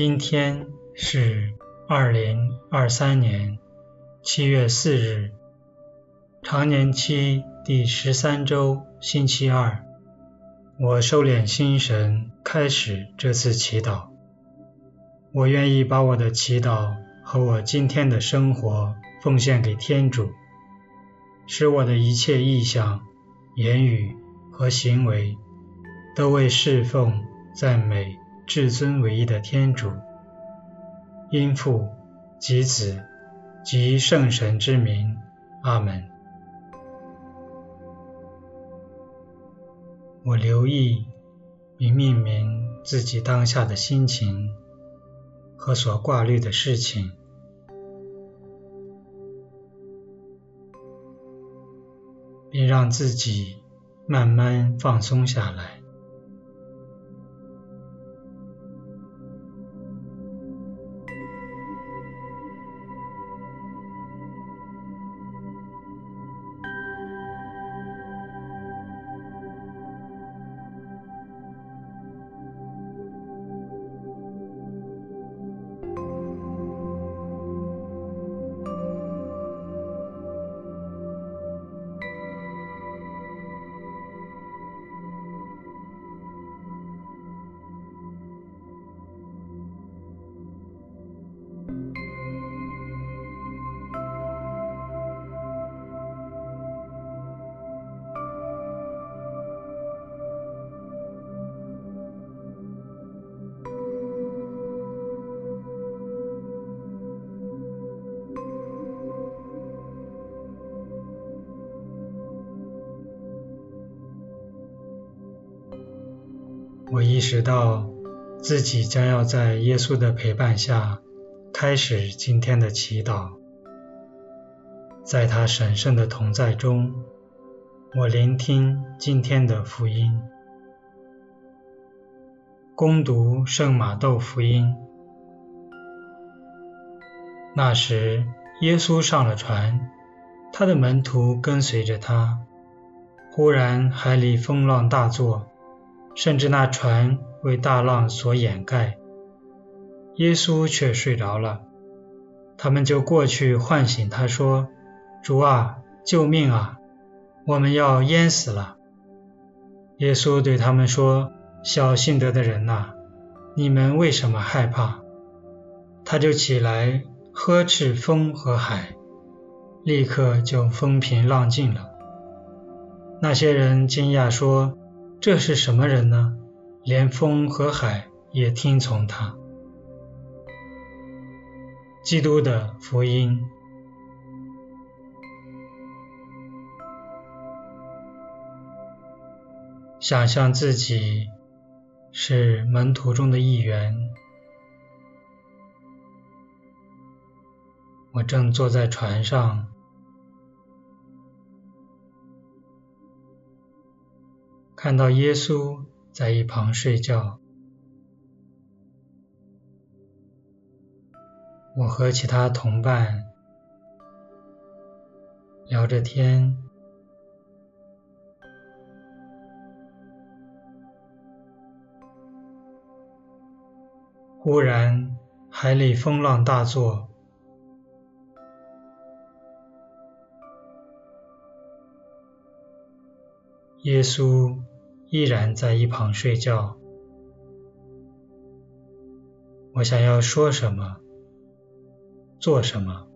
今天是二零二三年七月四日，常年期第十三周星期二。我收敛心神，开始这次祈祷。我愿意把我的祈祷和我今天的生活奉献给天主，使我的一切意向、言语和行为都为侍奉、赞美至尊唯一的天主，因父及子及圣神之名，阿门。我留意并命名自己当下的心情和所挂虑的事情，并让自己慢慢放松下来。我意识到自己将要在耶稣的陪伴下开始今天的祈祷，在他神圣的同在中，我聆听今天的福音。恭读圣马窦福音。那时，耶稣上了船，他的门徒跟随着他。忽然，海里风浪大作。甚至那船为大浪所掩盖，耶稣却睡着了。他们就过去唤醒他说：“主啊，救命啊！我们要淹死了。”耶稣对他们说：“小信德的人呐，你们为什么害怕？”他就起来呵斥风和海，立刻就风平浪静了。那些人惊讶说。这是什么人呢？连风和海也听从他。基督的福音。想象自己是门徒中的一员，我正坐在船上。看到耶稣在一旁睡觉，我和其他同伴聊着天，忽然海里风浪大作。耶稣依然在一旁睡觉。我想要说什么，做什么。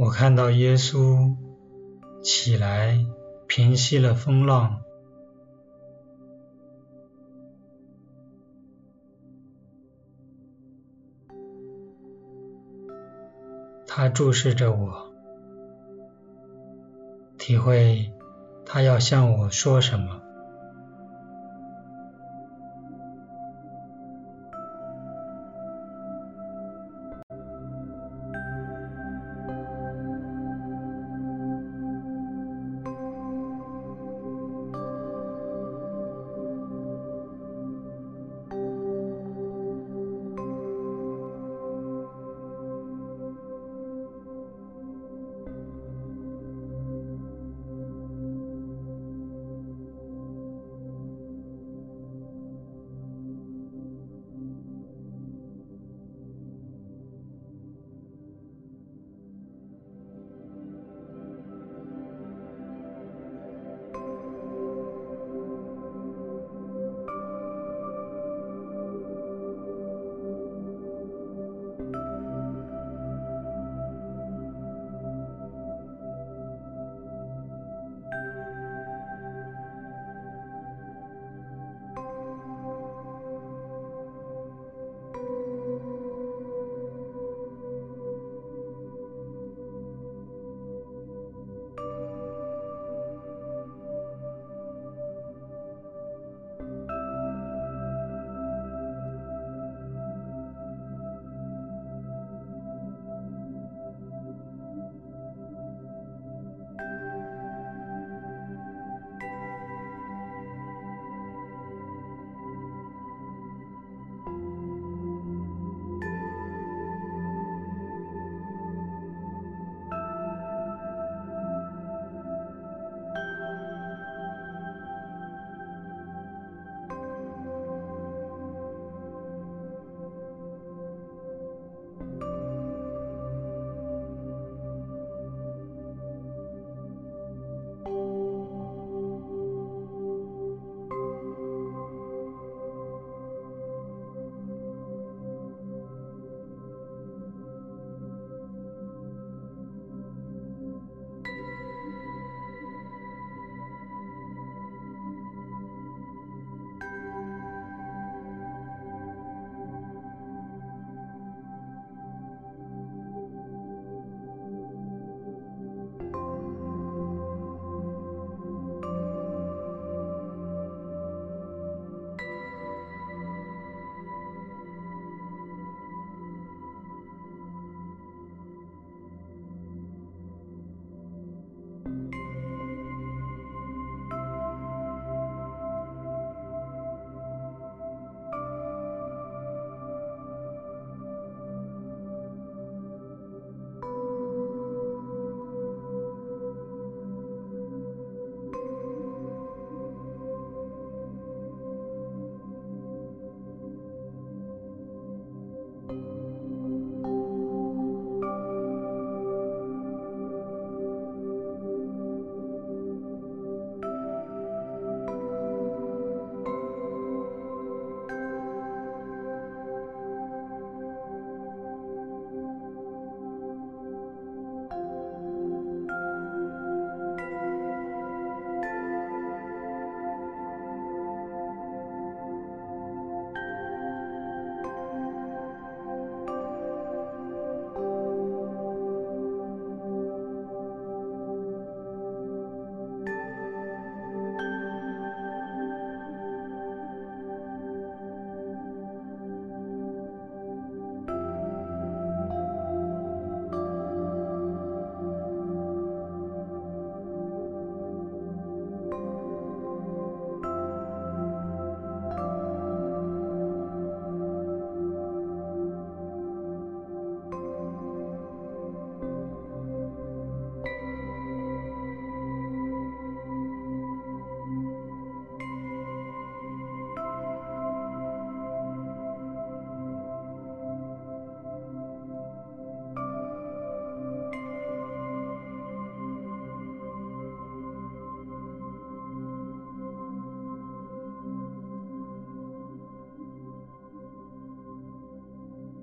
我看到耶稣起来，平息了风浪。他注视着我，体会他要向我说什么。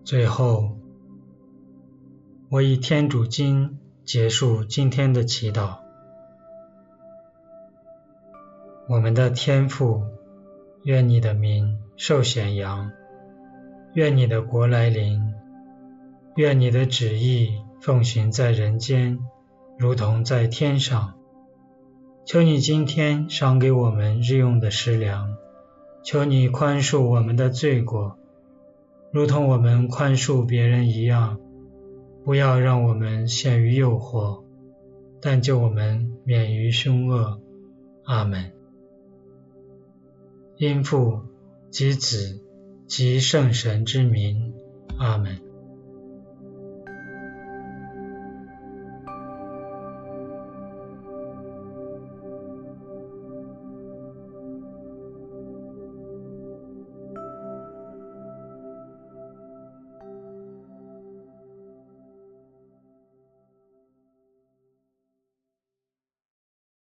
最后，我以天主经结束今天的祈祷。我们的天父，愿你的名受显扬，愿你的国来临，愿你的旨意奉行在人间，如同在天上。求你今天赏给我们日用的食粮，求你宽恕我们的罪过，如同我们宽恕别人一样。不要让我们陷于诱惑，但救我们免于凶恶。阿门。因父及子及圣神之名，阿门。